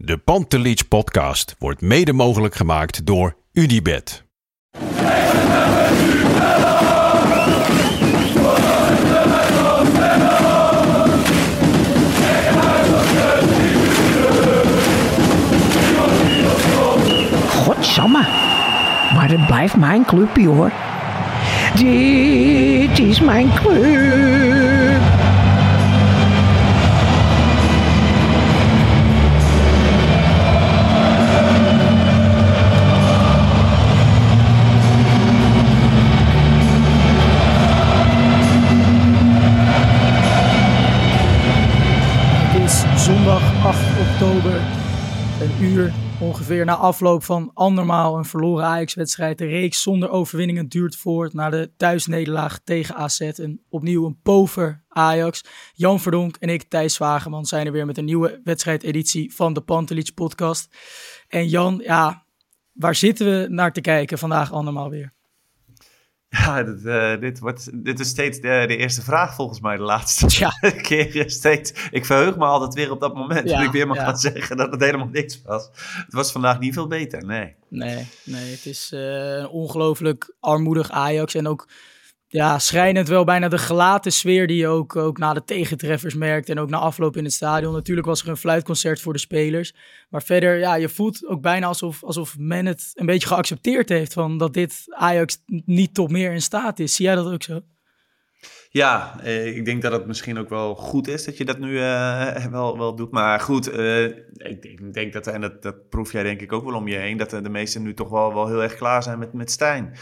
De Pantelich podcast wordt mede mogelijk gemaakt door UdiBet. Godsamme. Maar het blijft mijn clubje hoor. Dit is mijn club. Oktober, een uur ongeveer na afloop van andermaal een verloren Ajax-wedstrijd. De reeks zonder overwinningen duurt voort naar de thuisnederlaag tegen AZ. En opnieuw een pover Ajax. Jan Verdonk en ik, Thijs Wageman, zijn er weer met een nieuwe wedstrijdeditie van de Pantelich podcast. En Jan, ja, waar zitten we naar te kijken vandaag andermaal weer? Ja, dit, eh, dit, wordt, dit is steeds de, de, eerste vraag volgens mij de laatste Ja. keer. Steeds, ik verheug me altijd weer op dat moment Ja, dat ik weer mag ja. gaan zeggen dat het helemaal niks was. Het was vandaag niet veel beter, nee. Nee, nee, het is eh, een ongelooflijk armoedig Ajax. En ook ja, schrijnend wel bijna de gelaten sfeer die je ook, ook na de tegentreffers merkt. En ook na afloop in het stadion. Natuurlijk was er een fluitconcert voor de spelers. Maar verder, ja, je voelt ook bijna alsof, alsof men het een beetje geaccepteerd heeft. Van dat dit Ajax niet tot meer in staat is. Zie jij dat ook zo? Ja, eh, ik denk dat het misschien ook wel goed is dat je dat nu eh, wel, wel doet. Maar goed, eh, ik, denk- ik denk dat, en dat, dat proef jij denk ik ook wel om je heen, dat de meesten nu toch wel, wel heel erg klaar zijn met, met Stijn.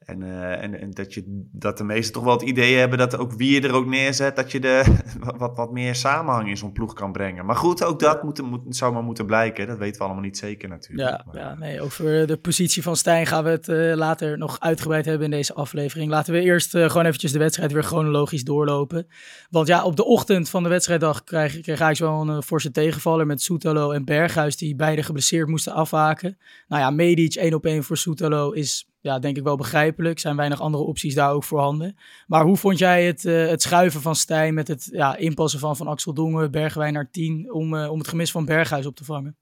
En, eh, en, en dat, je, dat de meesten toch wel het idee hebben dat ook wie je er ook neerzet, dat je de, wat, wat meer samenhang in zo'n ploeg kan brengen. Maar goed, ook dat moet, moet, zou maar moeten blijken. Dat weten we allemaal niet zeker natuurlijk. Ja, Maar- ja, nee, over de positie van Stijn gaan we het eh, later nog uitgebreid hebben in deze aflevering. Laten we eerst eh, gewoon eventjes de wedstrijd weer chronologisch doorlopen. Want ja, op de ochtend van de wedstrijddag kreeg, kreeg Ajax wel een forse tegenvaller met Soetalo en Berghuis, die beide geblesseerd moesten afhaken. Nou ja, Medic één op één voor Soetalo is ja, denk ik wel begrijpelijk. Zijn weinig andere opties daar ook voorhanden. Maar hoe vond jij het, eh, het schuiven van Stijn met het ja, inpassen van, van Axel Dongen, Bergwijn naar 10, om, eh, om het gemis van Berghuis op te vangen?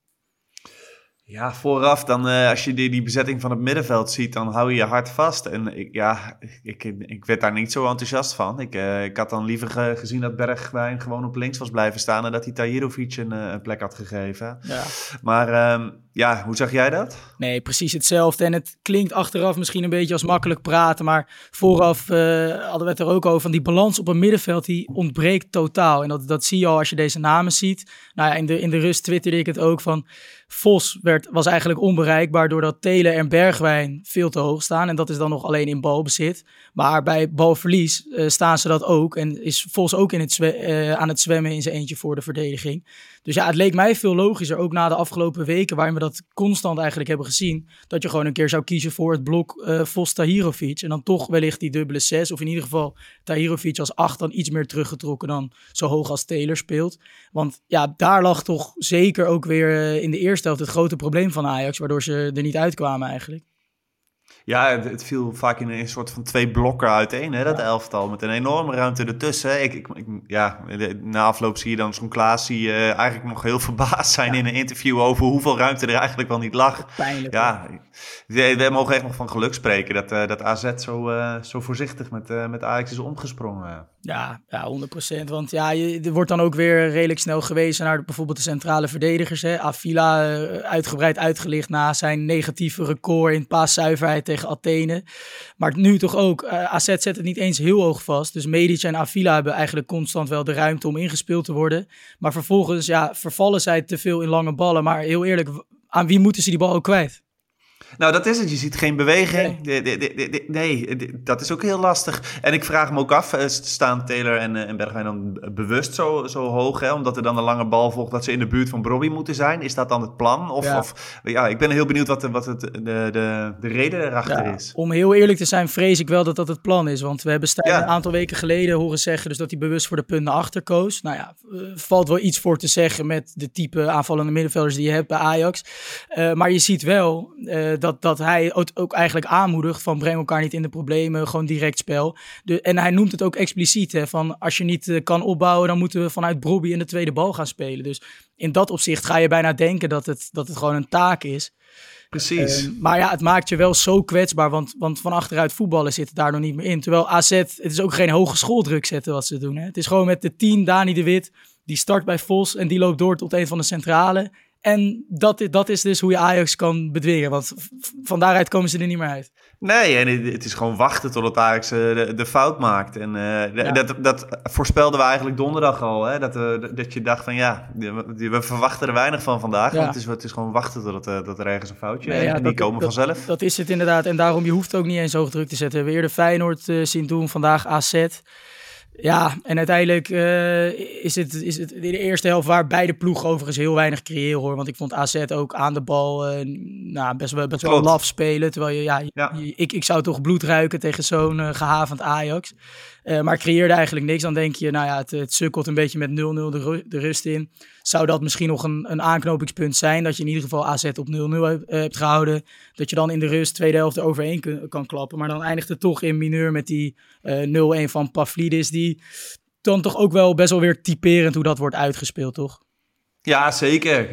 Ja, vooraf dan eh, als je die, die bezetting van het middenveld ziet, dan hou je je hart vast. En ik, ja, ik, ik werd daar niet zo enthousiast van. Ik, eh, ik had dan liever ge- gezien dat Bergwijn gewoon op links was blijven staan en dat hij Tahirovic een, eh, een plek had gegeven. Ja. Maar ehm, ja, hoe zag jij dat? Nee, precies hetzelfde. En het klinkt achteraf misschien een beetje als makkelijk praten. Maar vooraf eh, hadden we het er ook over. Van die balans op een middenveld die ontbreekt totaal. En dat, dat zie je al als je deze namen ziet. Nou ja, in de, in de rust twitterde ik het ook van. Vos werd, was eigenlijk onbereikbaar doordat Telen en Bergwijn veel te hoog staan. En dat is dan nog alleen in balbezit. Maar bij balverlies eh, staan ze dat ook. En is Vos ook in het eh, aan het zwemmen in zijn eentje voor de verdediging. Dus ja, het leek mij veel logischer, ook na de afgelopen weken, waarin we dat constant eigenlijk hebben gezien, dat je gewoon een keer zou kiezen voor het blok eh Vos Tahirovic. En dan toch wellicht die dubbele 6, of in ieder geval Tahirovic als 8 dan iets meer teruggetrokken dan zo hoog als Taylor speelt. Want ja, daar lag toch zeker ook weer eh, in de eerste helft het grote probleem van Ajax, waardoor ze er niet uitkwamen eigenlijk. Ja, het, het viel vaak in een soort van twee blokken uiteen, hè, dat elftal. Met een enorme ruimte ertussen. Ik, ik, ik- ja, na afloop zie je dan zo'n Klaas die eh, eigenlijk nog heel verbaasd zijn in een interview over hoeveel ruimte er eigenlijk wel niet lag. Pijnlijk. Ja, we, we mogen echt nog van geluk spreken dat, eh, dat AZ zo, eh, zo voorzichtig met, met Ajax is omgesprongen. Ja, ja 100%. Want ja, je, er wordt dan ook weer redelijk snel gewezen naar bijvoorbeeld de centrale verdedigers. Hè. Avila eh, uitgebreid uitgelicht na zijn negatieve record in paaszuiverheid tegen Athene. Maar nu toch ook, eh, AZ zet het niet eens heel hoog vast. Dus Medic en Avila hebben eigenlijk constant wel de ruimte om ingespeeld te worden. Maar vervolgens ja, vervallen zij te veel in lange ballen. Maar heel eerlijk, aan wie moeten ze die bal ook kwijt? Nou, dat is het. Je ziet geen beweging. De- de- de- de- Nee, dat is ook heel lastig. En ik vraag me ook af, eh, staan Taylor en, eh, en Bergwijn dan bewust zo, zo hoog? Hè? Omdat er dan een lange bal volgt dat ze in de buurt van Brobby moeten zijn? Is dat dan het plan? Of Ja. of, ja ik ben heel benieuwd wat, de, wat het, de, de, de reden erachter Ja, is. om heel eerlijk te zijn, vrees ik wel dat dat het plan is. Want we hebben Stijn Ja. een aantal weken geleden horen zeggen dus dat hij bewust voor de punt naar achter koos. Nou ja, eh, valt wel iets voor te zeggen met de type aanvallende middenvelders die je hebt bij Ajax. Maar je ziet wel dat, dat hij ook, ook eigenlijk aanmoedigt van breng elkaar niet in de problemen, gewoon direct spel. De, en hij noemt het ook expliciet, hè, van als je niet eh, kan opbouwen, dan moeten we vanuit Brobby in de tweede bal gaan spelen. Dus in dat opzicht ga je bijna denken dat het, dat het gewoon een taak is. Precies. Uh, maar ja, het maakt je wel zo kwetsbaar, want, want van achteruit voetballen zit het daar nog niet meer in. Terwijl AZ, het is ook geen hoge schooldruk zetten wat ze doen. Hè? Het is gewoon met de 10, Dani de Wit, die start bij Vos en die loopt door tot een van de centrale. En dat, dat is dus hoe je Ajax kan bedwingen, want van daaruit komen ze er niet meer uit. Nee, en het is gewoon wachten totdat Ajax de, de fout maakt. En uh, ja. dat, dat voorspelden we eigenlijk donderdag al. Hè? Dat, uh, dat je dacht van ja, we verwachten er weinig van vandaag. Ja. Het is, het is gewoon wachten totdat uh, dat er ergens een foutje nee, en die dat, komen dat, vanzelf. Dat is het inderdaad. En daarom, je hoeft ook niet eens hoog druk te zetten. We eerder Feyenoord zien doen, vandaag AZ. Ja, en uiteindelijk uh, is, het, is het de eerste helft waar beide ploegen overigens heel weinig creëren hoor. Want ik vond AZ ook aan de bal uh, nou, best, wel, best wel laf spelen. Terwijl je, ja, ja. Je, ik, ik zou toch bloed ruiken tegen zo'n uh, gehavend Ajax. maar creëerde eigenlijk niks. Dan denk je, nou ja, het, het sukkelt een beetje met 0-0 de, ru de, rust in. Zou dat misschien nog een, een aanknopingspunt zijn? Dat je in ieder geval AZ op 0-0 hebt gehouden. Dat je dan in de rust tweede helft eroverheen kan, kan klappen. Maar dan eindigt het toch in mineur met die 0-1 van Pavlidis. Die dan toch ook wel best wel weer typerend hoe dat wordt uitgespeeld, toch? Ja, zeker.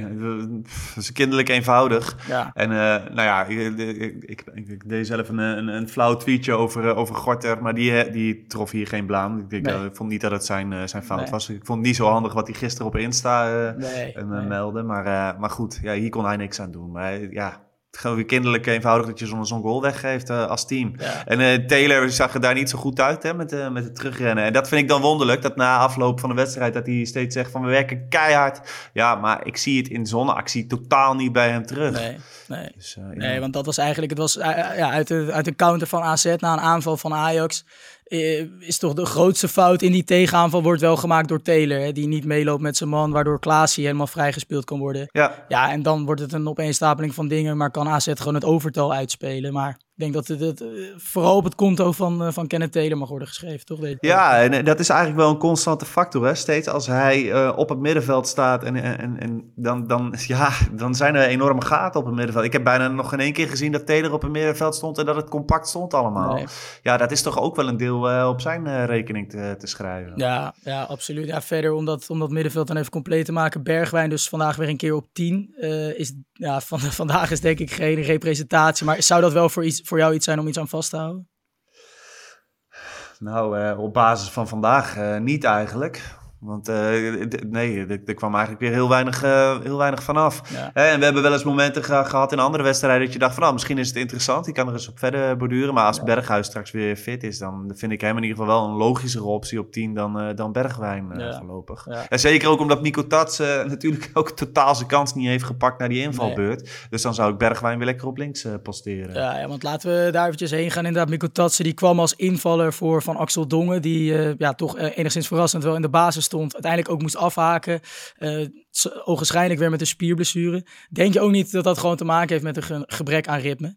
Dat is kinderlijk eenvoudig. Ja. En uh, nou ja, ik, ik, ik, ik, deed zelf een, een, een flauw tweetje over, uh, over Gorter, maar die, die trof hier geen blaam. Ik, denk, Nee. uh, ik vond niet dat het zijn, zijn fout Nee. was. Ik vond het niet zo handig wat hij gisteren op Insta Nee, meldde. Maar, maar goed, ja, hier kon hij niks aan doen. Maar ja, gewoon weer kinderlijk eenvoudig dat je zo'n zo'n goal weggeeft uh, als team. Ja. En uh, Taylor zag er daar niet zo goed uit hè, met, uh, met het terugrennen. En dat vind ik dan wonderlijk, dat na afloop van de wedstrijd... dat hij steeds zegt van we werken keihard. Ja, maar ik zie het in zo'n actie totaal niet bij hem terug. Nee, nee. Dus, ja. Nee, want dat was eigenlijk, het was ja, uit, de, uit de counter van AZ na een aanval van Ajax. Uh, is toch de grootste fout in die tegenaanval wordt wel gemaakt door Taylor. Hè, die niet meeloopt met zijn man, waardoor Klaasie helemaal vrijgespeeld kan worden. Ja. ja, en dan wordt het een opeenstapeling van dingen, maar kan AZ gewoon het overtal uitspelen. Maar denk dat het, uh, vooral op het konto van, uh, van Kenneth Taylor mag worden geschreven, toch? Deze ja, en dat is eigenlijk wel een constante factor. Hè? Steeds als hij uh, op het middenveld staat en, en, en dan, dan, ja, dan zijn er enorme gaten op het middenveld. Ik heb bijna nog geen één keer gezien dat Taylor op het middenveld stond en dat het compact stond allemaal. Nee. Ja, dat is toch ook wel een deel uh, op zijn uh, rekening te, te, schrijven. Ja, ja absoluut. Ja, verder om dat, om dat middenveld dan even compleet te maken. Bergwijn dus vandaag weer een keer op 10. Uh, is, ja, van, vandaag is denk ik geen representatie. Maar zou dat wel voor, iets, voor jou iets zijn om iets aan vast te houden? Nou, uh, op basis van vandaag uh, niet eigenlijk. Want uh, nee, er, er, kwam eigenlijk weer heel weinig, uh, heel weinig vanaf. Ja. En we hebben wel eens momenten ge gehad in andere wedstrijden dat je dacht van nou, misschien is het interessant. Die kan er eens op verder borduren. Maar als ja. Berghuis straks weer fit is, dan vind ik hem in ieder geval wel een logischere optie op 10 dan, uh, dan Bergwijn ja. voorlopig. En zeker ook omdat Nico Tats natuurlijk ook totaal zijn kans niet heeft gepakt naar die invalbeurt. Nee. Dus dan zou ik Bergwijn weer lekker op links eh, posteren. Ja, ja, want laten we daar eventjes heen gaan. Inderdaad, Nico Tatsen die kwam als invaller voor Van Axel Dongen. Die eh, ja, toch enigszins verrassend wel in de basis stond. Uiteindelijk ook moest afhaken. Uh, ogenschijnlijk weer met een spierblessure. Denk je ook niet dat dat gewoon te maken heeft met een ge gebrek aan ritme?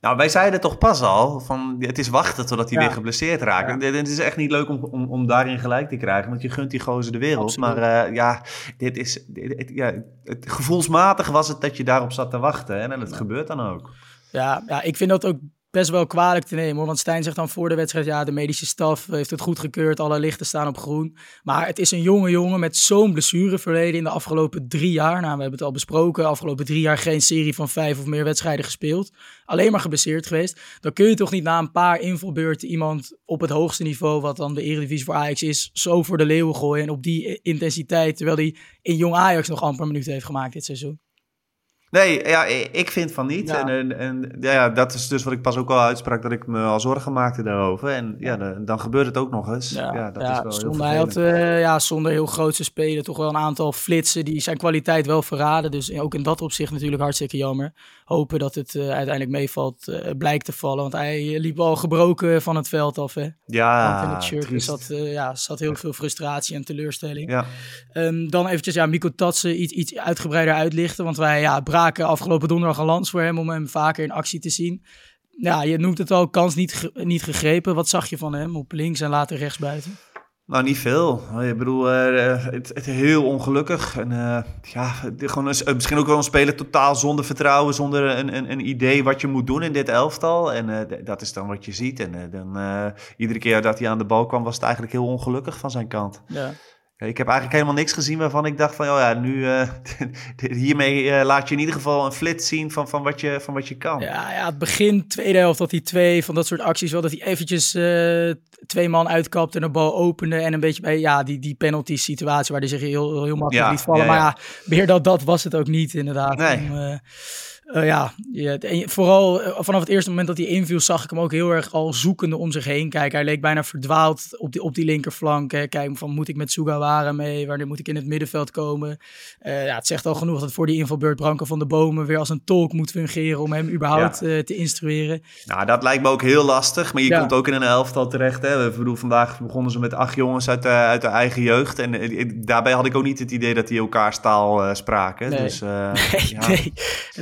Nou, wij zeiden toch pas al van het is wachten totdat hij ja. weer geblesseerd raakt. Ja. Het is echt niet leuk om, om, om daarin gelijk te krijgen, want je gunt die gozer de wereld. Absoluut. Maar uh, ja, dit is, dit, het, ja, het, gevoelsmatig was het dat je daarop zat te wachten en, en het gebeurt dan ook. Ja, ja, ik vind dat ook best wel kwalijk te nemen. Hoor. Want Stijn zegt dan voor de wedstrijd... ja, de medische staf heeft het goedgekeurd. Alle lichten staan op groen. Maar het is een jonge jongen met zo'n blessureverleden... in de afgelopen drie jaar. Nou, we hebben het al besproken. Afgelopen drie jaar geen serie van vijf of meer wedstrijden gespeeld. Alleen maar geblesseerd geweest. Dan kun je toch niet na een paar invalbeurten... iemand op het hoogste niveau... wat dan de Eredivisie voor Ajax is... zo voor de leeuwen gooien. En op die intensiteit... terwijl hij in jong Ajax nog amper minuten heeft gemaakt dit seizoen. Nee, ja, ik vind van niet. Ja. En, en, ja, dat is dus wat ik pas ook al uitsprak, dat ik me al zorgen maakte daarover. En ja, de, dan gebeurt het ook nog eens. Ja, ja dat ja, is wel zonder, heel hij had, uh, ja, zonder heel grootse spelen toch wel een aantal flitsen die zijn kwaliteit wel verraden. Dus ook in dat opzicht natuurlijk hartstikke jammer. Hopen dat het uh, uiteindelijk meevalt, uh, blijkt te vallen. Want hij liep al gebroken van het veld af. Hè? Ja, in het shirt zat, ja, zat heel veel frustratie en teleurstelling. Ja. Um, dan eventjes ja, Mico Tatsen iets, iets uitgebreider uitlichten. Want wij ja, braken afgelopen donderdag een lans voor hem om hem vaker in actie te zien. Ja, je noemt het al, kans niet, ge niet gegrepen. Wat zag je van hem op links en later rechts buiten? Nou, niet veel. Ik bedoel, uh, het, het heel ongelukkig. En uh, ja, gewoon een, misschien ook wel een speler totaal zonder vertrouwen, zonder een, een, een idee wat je moet doen in dit elftal. En uh, dat is dan wat je ziet. En dan, iedere keer dat hij aan de bal kwam, was het eigenlijk heel ongelukkig van zijn kant. Ja. Ik heb eigenlijk helemaal niks gezien waarvan ik dacht van, oh ja, nu uh, hiermee uh, laat je in ieder geval een flits zien van, van, wat, je, van wat je kan. Ja, ja, het begin, tweede helft, dat hij twee van dat soort acties wel, dat hij eventjes uh, twee man uitkapte en de bal opende en een beetje bij, ja, die, die penalty situatie waar hij zich heel, heel makkelijk ja, liet vallen. Ja, ja. Maar ja, meer dat dat was het ook niet inderdaad. Nee. Om, uh, ja, vooral uh, vanaf het eerste moment dat hij inviel, zag ik hem ook heel erg al zoekende om zich heen kijken. Hij leek bijna verdwaald op die, op die linkerflank. Hè. Kijken van, moet ik met Sugawara mee? Wanneer moet ik in het middenveld komen? Uh, ja, het zegt al genoeg dat voor die invalbeurt Branko van de Bomen weer als een tolk moet fungeren om hem überhaupt ja. te instrueren. Nou, dat lijkt me ook heel lastig. Maar je ja. komt ook in een elftal terecht. Hè. Ik bedoel, vandaag begonnen ze met acht jongens uit de, uit de eigen jeugd. En daarbij had ik ook niet het idee dat die elkaars taal spraken. Nee. Dus, nee, ja. nee,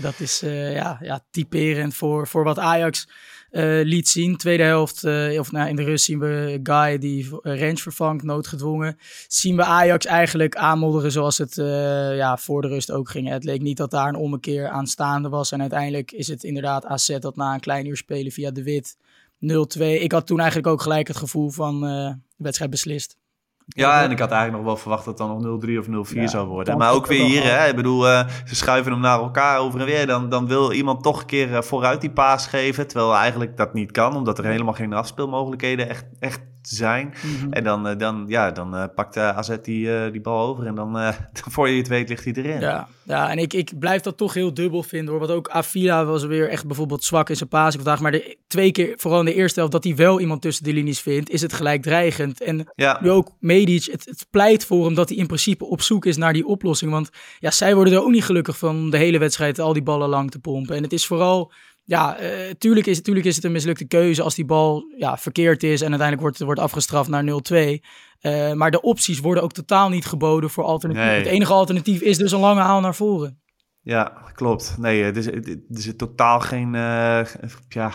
dat is uh, ja, ja, typerend voor, voor wat Ajax uh, liet zien. Tweede helft, uh, of nou, in de rust zien we Guy die range vervangt, noodgedwongen. Zien we Ajax eigenlijk aanmodderen zoals het ja, voor de rust ook ging. Het leek niet dat daar een ommekeer aanstaande was. En uiteindelijk is het inderdaad AZ dat na een klein uur spelen via de Wit 0-2. Ik had toen eigenlijk ook gelijk het gevoel van de wedstrijd beslist. Ja, en ik had eigenlijk nog wel verwacht dat het dan nog 0-3 of 0-4 ja, zou worden. Maar ook weer hier, hè, ik bedoel, uh, ze schuiven hem naar elkaar over en weer. Dan, dan wil iemand toch een keer uh, vooruit die paas geven. Terwijl eigenlijk dat niet kan, omdat er helemaal geen afspeelmogelijkheden echt, echt zijn. Mm -hmm. En dan, uh, dan, ja, dan uh, pakt uh, AZ die, die bal over en dan, voor je het weet ligt hij erin. Ja, ja en ik, ik blijf dat toch heel dubbel vinden hoor. Want ook Avila was weer echt bijvoorbeeld zwak in zijn passing vandaag. Maar de twee keer, vooral in de eerste helft, dat hij wel iemand tussen de linies vindt, is het gelijk dreigend. En ja. nu ook Medic, het, het pleit voor hem dat hij in principe op zoek is naar die oplossing. Want ja, zij worden er ook niet gelukkig van de hele wedstrijd al die ballen lang te pompen. En het is vooral ja, uh, tuurlijk, is, tuurlijk is het een mislukte keuze als die bal ja, verkeerd is en uiteindelijk wordt, wordt afgestraft naar 0-2. Uh, maar de opties worden ook totaal niet geboden voor alternatief. Nee. Het enige alternatief is dus een lange haal naar voren. Ja, klopt. Nee, er zit, er zit totaal geen, uh, ja,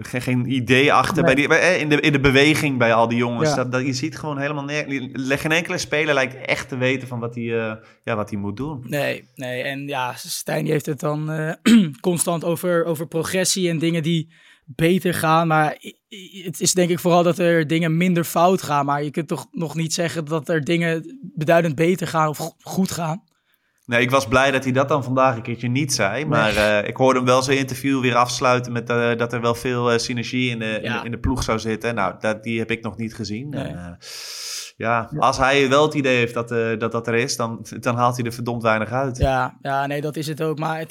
geen, geen idee achter nee. bij die, in, de, in de beweging bij al die jongens. Ja. Dat, dat, je ziet gewoon helemaal neer. Geen enkele speler lijkt echt te weten van wat hij, uh, ja, wat hij moet doen. Nee, nee. En ja, Stijn heeft het dan uh, constant over, over progressie en dingen die beter gaan. Maar het is denk ik vooral dat er dingen minder fout gaan. Maar je kunt toch nog niet zeggen dat er dingen beduidend beter gaan of goed gaan. Nee, ik was blij dat hij dat dan vandaag een keertje niet zei. Maar nee. uh, ik hoorde hem wel zijn interview weer afsluiten met uh, dat er wel veel uh, synergie in de, ja. in, de, in de ploeg zou zitten. Nou, dat, die heb ik nog niet gezien. Nee. En, ja, als hij wel het idee heeft dat, dat dat er is, dan, dan haalt hij er verdomd weinig uit. Ja, ja nee, dat is het ook. Maar het,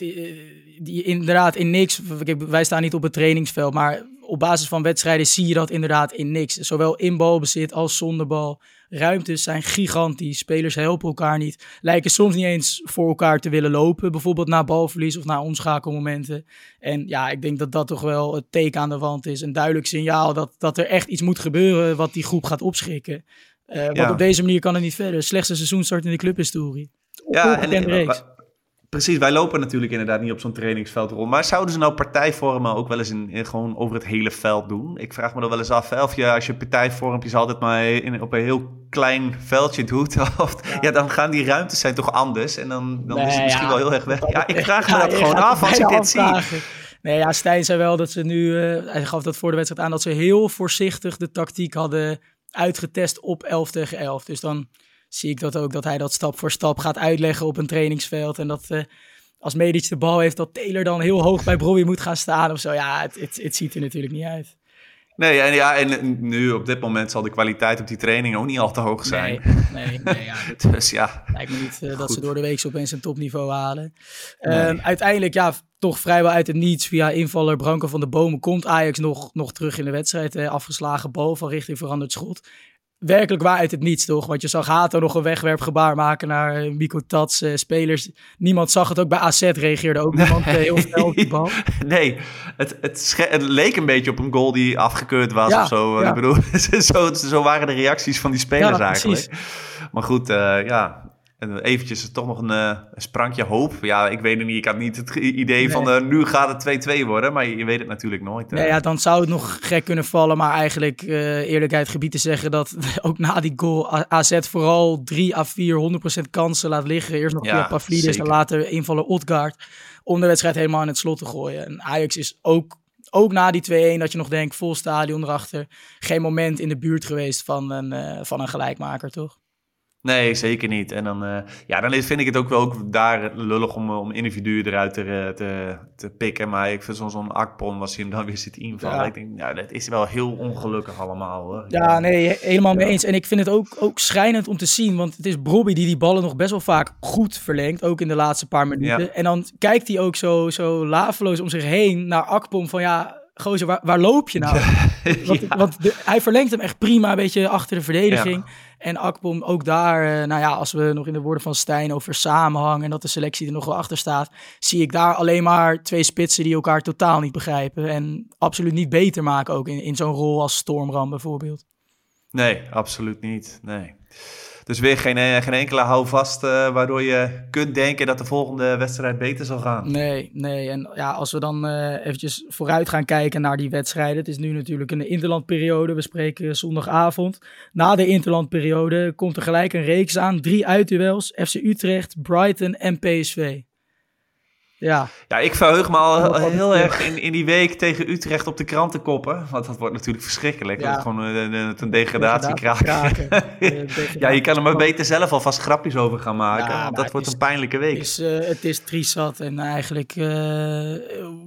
die, inderdaad in niks. Wij staan niet op het trainingsveld, maar op basis van wedstrijden zie je dat inderdaad in niks. Zowel in balbezit als zonder bal. Ruimtes zijn gigantisch. Spelers helpen elkaar niet. Lijken soms niet eens voor elkaar te willen lopen. Bijvoorbeeld na balverlies of na omschakelmomenten. En ja, ik denk dat dat toch wel het teken aan de wand is. Een duidelijk signaal dat, dat er echt iets moet gebeuren wat die groep gaat opschrikken. Uh, want ja. op deze manier kan het niet verder. Slechtste seizoenstart in de clubhistorie. Ja, en, en, Precies, wij lopen natuurlijk inderdaad niet op zo'n trainingsveld rond. Maar zouden ze nou partijvormen ook wel eens in, in, gewoon over het hele veld doen? Ik vraag me dan wel eens af, of je als je partijvormpjes altijd maar in, op een heel klein veldje doet, of, ja. ja. dan gaan die ruimtes zijn toch anders. En dan, dan nee, is het misschien ja, wel heel erg weg. Ja, ik vraag me dat gewoon af als ik dit zie. Nee, ja, Stijn zei wel dat ze nu, uh, hij gaf dat voor de wedstrijd aan, dat ze heel voorzichtig de tactiek hadden uitgetest op 11 tegen 11. Dus dan zie ik dat ook, dat hij dat stap voor stap gaat uitleggen op een trainingsveld. En dat uh, als Medic de bal heeft, dat Taylor dan heel hoog bij Brobbey moet gaan staan of zo. Ja, het, het, het ziet er natuurlijk niet uit. Nee, en, ja, en nu op dit moment zal de kwaliteit op die training ook niet al te hoog zijn. Nee, nee, nee ja, dus ja. Lijkt me niet uh, dat ze door de week opeens een topniveau halen. Nee. Um, uiteindelijk, ja, toch vrijwel uit het niets via invaller Branko van de Bomen komt Ajax nog, nog terug in de wedstrijd. Hè, afgeslagen bal van richting veranderd schot werkelijk waar uit het niets, toch? Want je zag Hato nog een wegwerpgebaar maken naar uh, Miko Tats, uh, spelers. Niemand zag het, ook bij AZ reageerde ook niemand nee. heel snel op die bal. Nee, het, het, het, leek een beetje op een goal die afgekeurd was ja, of zo. Ja. Ik bedoel, zo, zo, waren de reacties van die spelers ja, eigenlijk. Maar goed, uh, ja, en eventjes toch nog een, uh, een, sprankje hoop. Ja, ik weet het niet. Ik had niet het idee nee. van uh, nu gaat het 2-2 worden. Maar je weet het natuurlijk nooit. Nee, ja, dan zou het nog gek kunnen vallen. Maar eigenlijk uh, eerlijkheid gebied te zeggen dat ook na die goal AZ vooral 3 à 4 100% kansen laat liggen. Eerst nog ja, Pavlidis en later invaller Odgaard. Om de wedstrijd helemaal in het slot te gooien. En Ajax is ook ook na die 2-1 dat je nog denkt, vol stadion erachter. Geen moment in de buurt geweest van een, van een gelijkmaker, toch? Nee, zeker niet. En dan, uh, ja, dan vind ik het ook wel ook daar lullig om, om individuen eruit te, te, te pikken. Maar ik vind zo'n zo'n Akpon was hij hem dan weer zit invallen. Ja. Ik denk, nou, dat is wel heel ongelukkig allemaal. Hoor. Ja, nee, helemaal mee eens. En ik vind het ook, ook schrijnend om te zien. Want het is Bobby die die ballen nog best wel vaak goed verlengt. Ook in de laatste paar minuten. En dan kijkt hij ook zo, zo laveloos om zich heen naar Akpom van ja gozer, waar, waar loop je nou? want, want hij verlengt hem echt prima, een beetje achter de verdediging. En Akpom ook daar, uh, nou ja, als we nog in de woorden van Stijn over samenhang en dat de selectie er nog wel achter staat, zie ik daar alleen maar twee spitsen die elkaar totaal niet begrijpen. En absoluut niet beter maken ook in, in zo'n rol als Stormram bijvoorbeeld. Nee, absoluut niet. Nee. Dus weer geen, eh, geen enkele houvast uh, waardoor je kunt denken dat de volgende wedstrijd beter zal gaan. Nee, nee. En ja, als we dan uh, eventjes vooruit gaan kijken naar die wedstrijden. Het is nu natuurlijk een interlandperiode. We spreken zondagavond. Na de interlandperiode komt er gelijk een reeks aan. Drie uitduels. FC Utrecht, Brighton en PSV. Ja. ja, ik verheug me al heel erg in, in die week tegen Utrecht op de kranten koppen. Want dat wordt natuurlijk verschrikkelijk. Ja. Dat gewoon een, een degradatie kraken. ja, je kan er maar beter zelf alvast grapjes over gaan maken. Ja, dat wordt een pijnlijke week. Het is, uh, het is triesat en eigenlijk uh,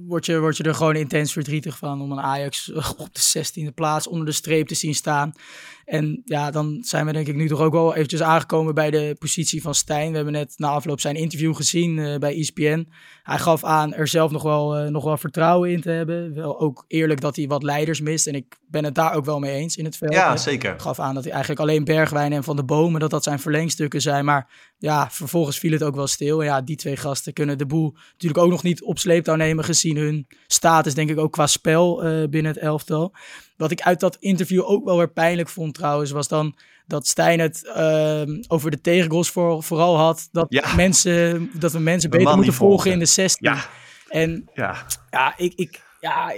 word, je, word je er gewoon intens verdrietig van om een Ajax op de 16e plaats onder de streep te zien staan. En ja, dan zijn we denk ik nu toch ook wel eventjes aangekomen bij de positie van Stijn. We hebben net na afloop zijn interview gezien uh, bij ESPN. Hij gaf aan er zelf nog wel, uh, nog wel vertrouwen in te hebben. Wel ook eerlijk dat hij wat leiders mist. En ik ben het daar ook wel mee eens in het veld. Ja, zeker. Hij gaf aan dat hij eigenlijk alleen Bergwijn en Van de Bomen, dat dat zijn verlengstukken zijn. Maar ja, vervolgens viel het ook wel stil. En ja, die twee gasten kunnen de boel natuurlijk ook nog niet op sleeptouw nemen, gezien hun status, denk ik, ook qua spel uh, binnen het elftal. Wat ik uit dat interview ook wel weer pijnlijk vond trouwens, was dan dat Stijn het uh, over de tegengoals voor, vooral had. Dat, ja. mensen, dat we mensen beter moeten volgen in de 16. Ja. En ja, ja ik, ik, ja,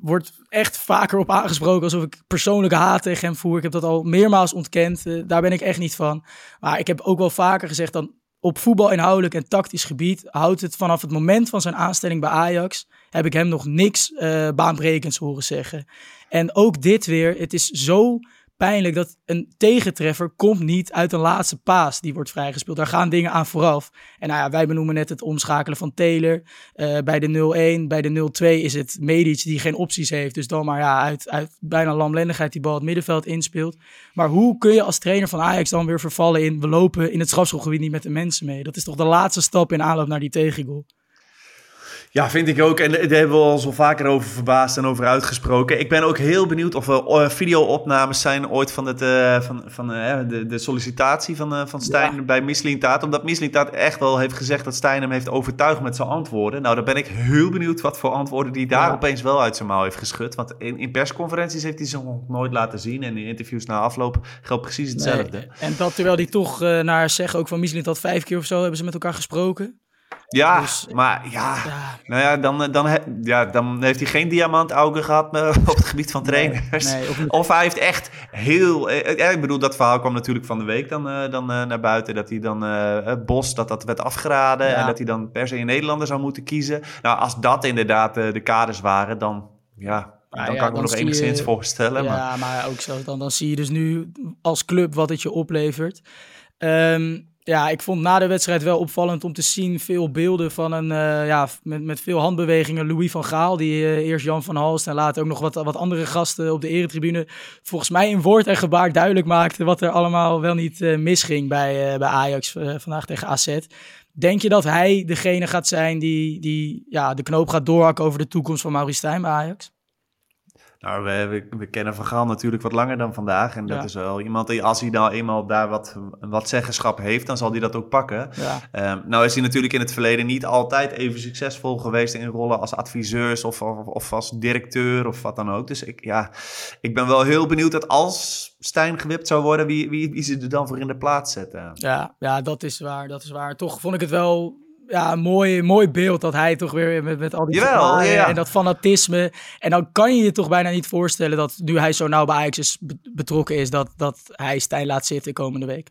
word echt vaker op aangesproken alsof ik persoonlijke haat tegen hem voer. Ik heb dat al meermaals ontkend. Uh, daar ben ik echt niet van. Maar ik heb ook wel vaker gezegd dan op voetbal inhoudelijk en tactisch gebied houdt het vanaf het moment van zijn aanstelling bij Ajax heb ik hem nog niks uh, baanbrekends horen zeggen. En ook dit weer, het is zo pijnlijk dat een tegentreffer komt niet uit een laatste paas die wordt vrijgespeeld. Daar gaan dingen aan vooraf. En nou ja, wij benoemen net het omschakelen van Taylor. Uh, bij de 0-1, bij de 0-2 is het Medic die geen opties heeft. Dus dan maar ja, uit, uit bijna lamlendigheid die bal het middenveld inspeelt. Maar hoe kun je als trainer van Ajax dan weer vervallen in... we lopen in het strafschopgebied niet met de mensen mee. Dat is toch de laatste stap in aanloop naar die tegengoal. Ja, vind ik ook. En daar hebben we al zo vaker over verbaasd en over uitgesproken. Ik ben ook heel benieuwd of er uh, video-opnames zijn ooit van, het, uh, van, van uh, de, de sollicitatie van, uh, van Stijn ja. bij Mislintaat. Omdat Mislintaat echt wel heeft gezegd dat Stijn hem heeft overtuigd met zijn antwoorden. Nou, dan ben ik heel benieuwd wat voor antwoorden die daar ja. opeens wel uit zijn mouw heeft geschud. Want in, in persconferenties heeft hij ze nog nooit laten zien. En in interviews na afloop geldt precies hetzelfde. Nee. En dat terwijl hij toch naar zeggen ook van Mislintaat vijf keer of zo hebben ze met elkaar gesproken. Ja, dus, maar ja, ja, nou ja, dan, dan, ja, dan heeft hij geen diamantaugen gehad op het gebied van trainers. Nee, nee, of hij heeft echt heel, eh, ik bedoel, dat verhaal kwam natuurlijk van de week dan, dan naar buiten, dat hij dan uh, Bos, dat dat werd afgeraden ja. en dat hij dan per se een Nederlander zou moeten kiezen. Nou, als dat inderdaad de kaders waren, dan ja, dan ja, kan ik me nog enigszins je, voorstellen. Ja, maar, maar ook zo, dan, dan zie je dus nu als club wat het je oplevert. Um, ja, ik vond na de wedstrijd wel opvallend om te zien veel beelden van een, uh, ja, met, met veel handbewegingen. Louis van Gaal, die uh, eerst Jan van Halst en later ook nog wat, wat andere gasten op de eretribune. Volgens mij in woord en gebaar duidelijk maakte wat er allemaal wel niet uh, misging bij, bij Ajax vandaag tegen AZ. Denk je dat hij degene gaat zijn die, die ja, de knoop gaat doorhakken over de toekomst van Maurice Stijn bij Ajax? Nou, we, we, kennen Van Gaal natuurlijk wat langer dan vandaag. En dat ja. is wel iemand die, als hij nou eenmaal daar wat, wat zeggenschap heeft, dan zal hij dat ook pakken. Ja. Um, nou is hij natuurlijk in het verleden niet altijd even succesvol geweest in rollen als adviseurs of, of, of, als directeur of wat dan ook. Dus ik, ja, ik ben wel heel benieuwd dat als Stijn gewipt zou worden, wie, wie, wie ze er dan voor in de plaats zetten. Ja, ja, dat is waar, dat is waar. Toch vond ik het wel ja, mooi, mooi beeld dat hij toch weer met, met al die Jawel, ja, ja. en dat fanatisme. En dan kan je je toch bijna niet voorstellen dat nu hij zo nauw bij Ajax is betrokken is, dat, dat hij Stijn laat zitten komende week.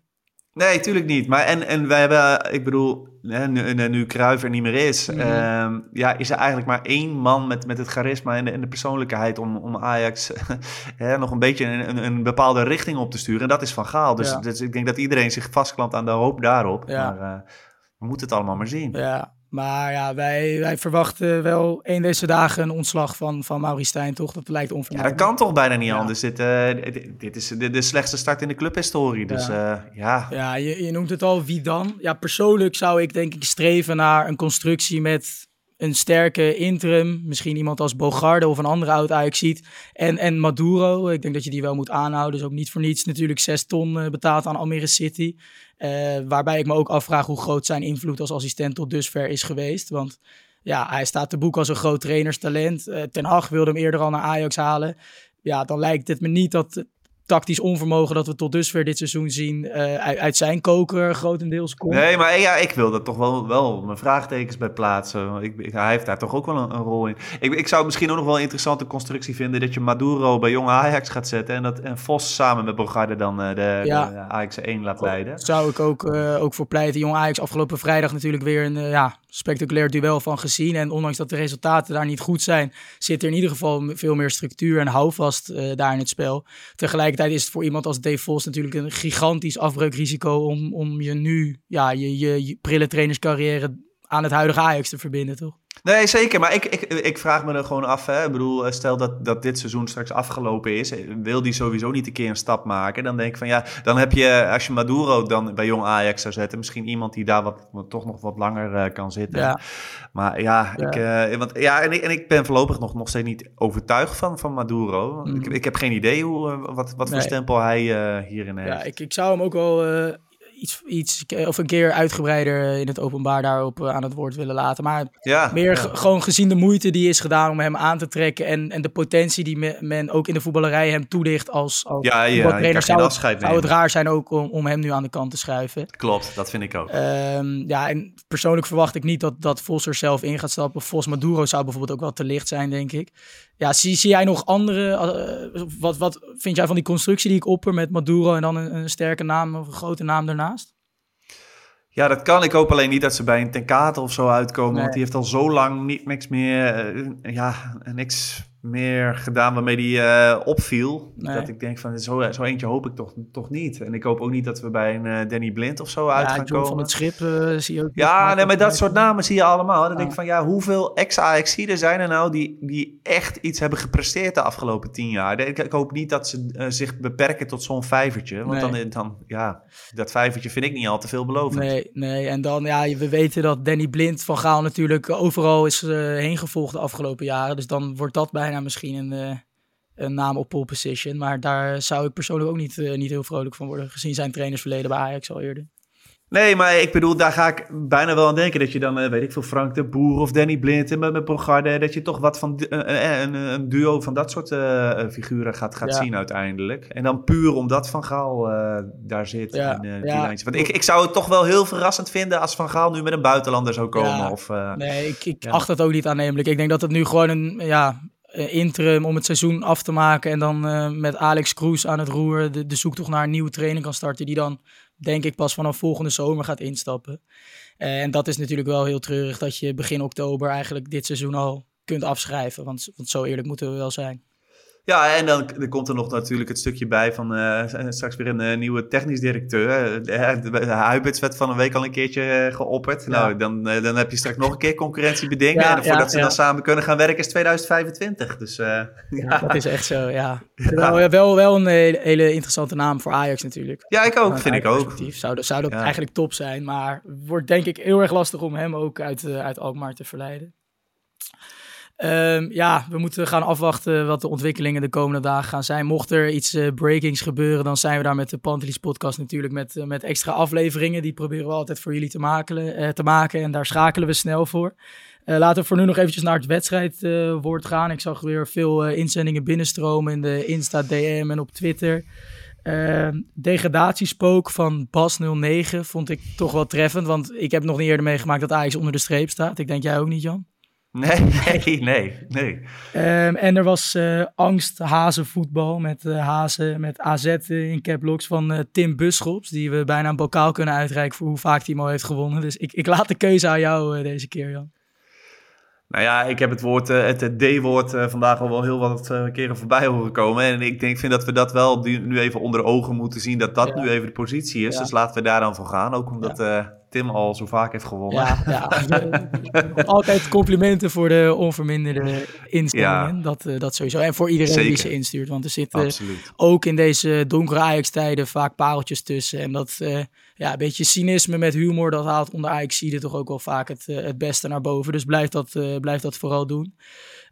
Nee, tuurlijk niet. Maar en, en wij hebben, ik bedoel, nu, nu Cruijff er niet meer is, Mhm. ehm, ja, is er eigenlijk maar één man met, met het charisma en de, en de persoonlijkheid om, om Ajax hè, nog een beetje een, een, een bepaalde richting op te sturen. En dat is Van Gaal. Dus, Ja. dus ik denk dat iedereen zich vastklampt aan de hoop daarop. Ja. Maar eh, we moeten het allemaal maar zien. Ja, maar ja, wij, wij verwachten wel één deze dagen een ontslag van, van Maurice Stijn, toch? Dat lijkt Ja, onvermijdelijk. dat kan toch bijna niet Ja. anders. Dit, eh, dit, dit is de, de slechtste start in de clubhistorie. Dus ja, ja. Ja, je, je noemt het al, wie dan? Ja, persoonlijk zou ik denk ik streven naar een constructie met een sterke interim. Misschien iemand als Bogarde of een andere oud Ajaxiet. En, en Maduro, ik denk dat je die wel moet aanhouden. Dus ook niet voor niets natuurlijk 6 ton eh, betaald aan Almere City. Eh, waarbij ik me ook afvraag hoe groot zijn invloed als assistent tot dusver is geweest. Want ja, hij staat te boek als een groot trainerstalent. Eh, Ten Hag wilde hem eerder al naar Ajax halen. Ja, dan lijkt het me niet dat tactisch onvermogen dat we tot dusver dit seizoen zien eh, uit, uit zijn koker grotendeels komt. Nee, maar ja, ik wil er toch wel, wel mijn vraagtekens bij plaatsen. Ik, ik- hij heeft daar toch ook wel een, een rol in. Ik, ik zou misschien ook nog wel een interessante constructie vinden... dat je Maduro bij jonge Ajax gaat zetten... en dat en Vos samen met Bogarde dan eh, de, Ja. de Ajax 1 laat leiden. Zou ik ook, eh, ook voor pleiten. Jong Ajax afgelopen vrijdag natuurlijk weer een ja, spectaculair duel van gezien. En ondanks dat de resultaten daar niet goed zijn, zit er in ieder geval veel meer structuur en houvast eh, daar in het spel. Tegelijkertijd is het voor iemand als Dave Vos natuurlijk een gigantisch afbreukrisico om, om je nu, ja, je, je, je prille trainerscarrière aan het huidige Ajax te verbinden, toch? Nee, zeker. Maar ik, ik, ik vraag me er gewoon af. Hè. Ik bedoel, eh, stel dat, dat dit seizoen straks afgelopen is. eh, Wil die sowieso niet een keer een stap maken? Dan denk ik van ja, dan heb je, als je Maduro dan bij jong Ajax zou zetten, misschien iemand die daar wat, toch nog wat langer eh, kan zitten. Ja. Maar ja, Ja. Ik, eh, want, ja en, ik, en ik ben voorlopig nog, nog steeds niet overtuigd van, van Maduro. Mm. Ik, ik heb geen idee hoe, eh, wat, wat voor stempel hij eh, hierin heeft. Ja, ik, ik zou hem ook wel eh, iets, iets of een keer uitgebreider in het openbaar daarop eh, aan het woord willen laten. Maar Ja, meer ja. gewoon gezien de moeite die is gedaan om hem aan te trekken en, en de potentie die me- men ook in de voetballerij hem toedicht als, als Ja, ja, geen zou, het, zou het raar zijn ook om, om hem nu aan de kant te schuiven. Klopt, dat vind ik ook. Ehm, ja, en persoonlijk verwacht ik niet dat, dat Vos er zelf in gaat stappen. Vos Maduro zou bijvoorbeeld ook wel te licht zijn, denk ik. Ja, zie, zie jij nog andere... eh, wat, wat vind jij van die constructie die ik opper met Maduro en dan een, een sterke naam of een grote naam daarnaast? Ja, dat kan. Ik hoop alleen niet dat ze bij een Tenkate of zo uitkomen. Nee. Want die heeft al zo lang niet, niks meer, eh, ja, niks meer gedaan waarmee hij eh, opviel. Nee. Dat ik denk van, zo, zo eentje hoop ik toch, toch niet. En ik hoop ook niet dat we bij een eh, Danny Blind of zo uit ja, gaan John van komen. het Schip eh, zie je ook. Ja, nee, maar dat soort namen zie je allemaal. Dan denk ik van, ja, hoeveel ex-Ajaxiden zijn er nou die, die echt iets hebben gepresteerd de afgelopen tien jaar? Ik, ik hoop niet dat ze zich beperken tot zo'n vijvertje. Want Nee. dan, dan, ja, dat vijvertje vind ik niet al te veelbelovend. Nee, nee, en dan, ja, we weten dat Danny Blind van Gaal natuurlijk overal is heen gevolgd de afgelopen jaren. Dus dan wordt dat bijna misschien een, eh, een naam op pole position. Maar daar zou ik persoonlijk ook niet, eh, niet heel vrolijk van worden, gezien zijn trainersverleden bij Ajax al eerder. Nee, maar ik bedoel, daar ga ik bijna wel aan denken. Dat je dan, eh, weet ik veel, Frank de Boer of Danny Blind en met, met Bogarde... dat je toch wat van een, een duo van dat soort figuren gaat, gaat Ja. zien uiteindelijk. En dan puur omdat Van Gaal daar zit. Ja, in, die ja. lijntjes. Want ik, ik zou het toch wel heel verrassend vinden... als Van Gaal nu met een buitenlander zou komen. Of, Nee, ik, ik acht dat ook niet aannemelijk. Ik denk dat het nu gewoon een ja, interim om het seizoen af te maken. En dan eh, met Alex Kroes aan het roer de, zoektocht naar een nieuwe training kan starten. Die dan, denk ik, pas vanaf volgende zomer gaat instappen. Eh, en dat is natuurlijk wel heel treurig dat je begin oktober eigenlijk dit seizoen al kunt afschrijven. Want, want zo eerlijk moeten we wel zijn. Ja, en dan, dan komt er nog natuurlijk het stukje bij van eh, straks weer een eh, nieuwe technisch directeur. Eh, Huibits werd van een week al een keertje geopperd. Ja. Nou, dan, dan heb je straks nog een keer concurrentie bedingen. Ja, en voordat ja, ze dan samen kunnen gaan werken is 2025. Dus ja. Dat is echt zo, ja. Terwijl, ja, wel, wel een hele, hele interessante naam voor Ajax natuurlijk. ja, ik ook. Vind ik ook. Zou, dat- zou dat eigenlijk top zijn. Maar wordt denk ik heel erg lastig om hem ook uit, uit Alkmaar te verleiden. Ehm, ja, we moeten gaan afwachten wat de ontwikkelingen de komende dagen gaan zijn. Mocht er iets eh, breakings gebeuren, dan zijn we daar met de Pantelis podcast natuurlijk met, eh, met extra afleveringen. Die proberen we altijd voor jullie te maken, eh, te maken en daar schakelen we snel voor. Laten we voor nu nog eventjes naar het wedstrijdwoord gaan. Ik zag weer veel inzendingen binnenstromen in de Insta, DM en op Twitter. Eh, degradatiespook van Bas09 vond ik toch wel treffend. Want ik heb nog niet eerder meegemaakt dat Ajax onder de streep staat. Ik denk jij ook niet, Jan? Nee, nee, nee, nee. Ehm, en er was uh, angst hazenvoetbal met uh, hazen, met AZ in caplocks van uh, Tim Buschops. Die we bijna een bokaal kunnen uitreiken voor hoe vaak hij hem al heeft gewonnen. Dus ik, ik laat de keuze aan jou deze keer, Jan. Nou ja, ik heb het woord, het D-woord vandaag al wel heel wat keren voorbij horen komen. En ik denk, vind dat we dat wel nu even onder ogen moeten zien, dat dat ja. nu even de positie is. Ja. Dus laten we daar dan voor gaan. Ook omdat ja. Tim al zo vaak heeft gewonnen. Ja, ja. altijd complimenten voor de onverminderde instellingen. Dat, uh, dat sowieso. En voor iedereen Zeker. die ze instuurt. Want er zitten Absoluut. ook in deze donkere Ajax-tijden vaak pareltjes tussen. En dat uh, ja, een beetje cynisme met humor, dat haalt onder ajax er toch ook wel vaak het, uh, het beste naar boven. Dus blijf dat, blijf dat vooral doen.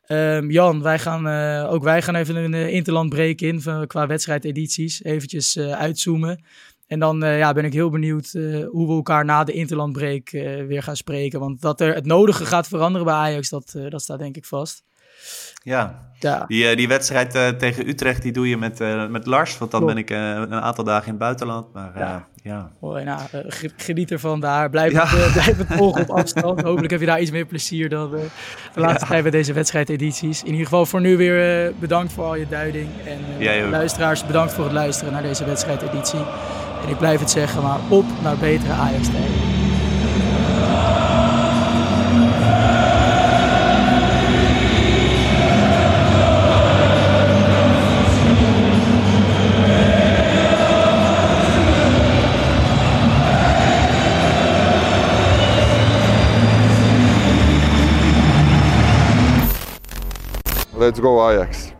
Um, Jan, wij gaan, ook wij gaan even een interland break in van, qua wedstrijdedities. Eventjes uitzoomen. En dan uh, ja, ben ik heel benieuwd uh, hoe we elkaar na de interlandbreek uh, weer gaan spreken. Want dat er het nodige gaat veranderen bij Ajax, dat, dat staat denk ik vast. Ja, ja. Die, die wedstrijd tegen Utrecht die doe je met, met Lars. Want dan Klopt. ben ik een aantal dagen in het buitenland. Maar ja. ja. Hoi, nou, geniet ervan daar. Blijf, ja. het, blijf het volgen op afstand. Hopelijk heb je daar iets meer plezier dan de laatste tijd bij deze wedstrijdedities. In ieder geval voor nu weer bedankt voor al je duiding. En luisteraars, bedankt voor het luisteren naar deze wedstrijdeditie. Ik blijf het zeggen, maar op naar betere Ajax-tijden. Let's go Ajax.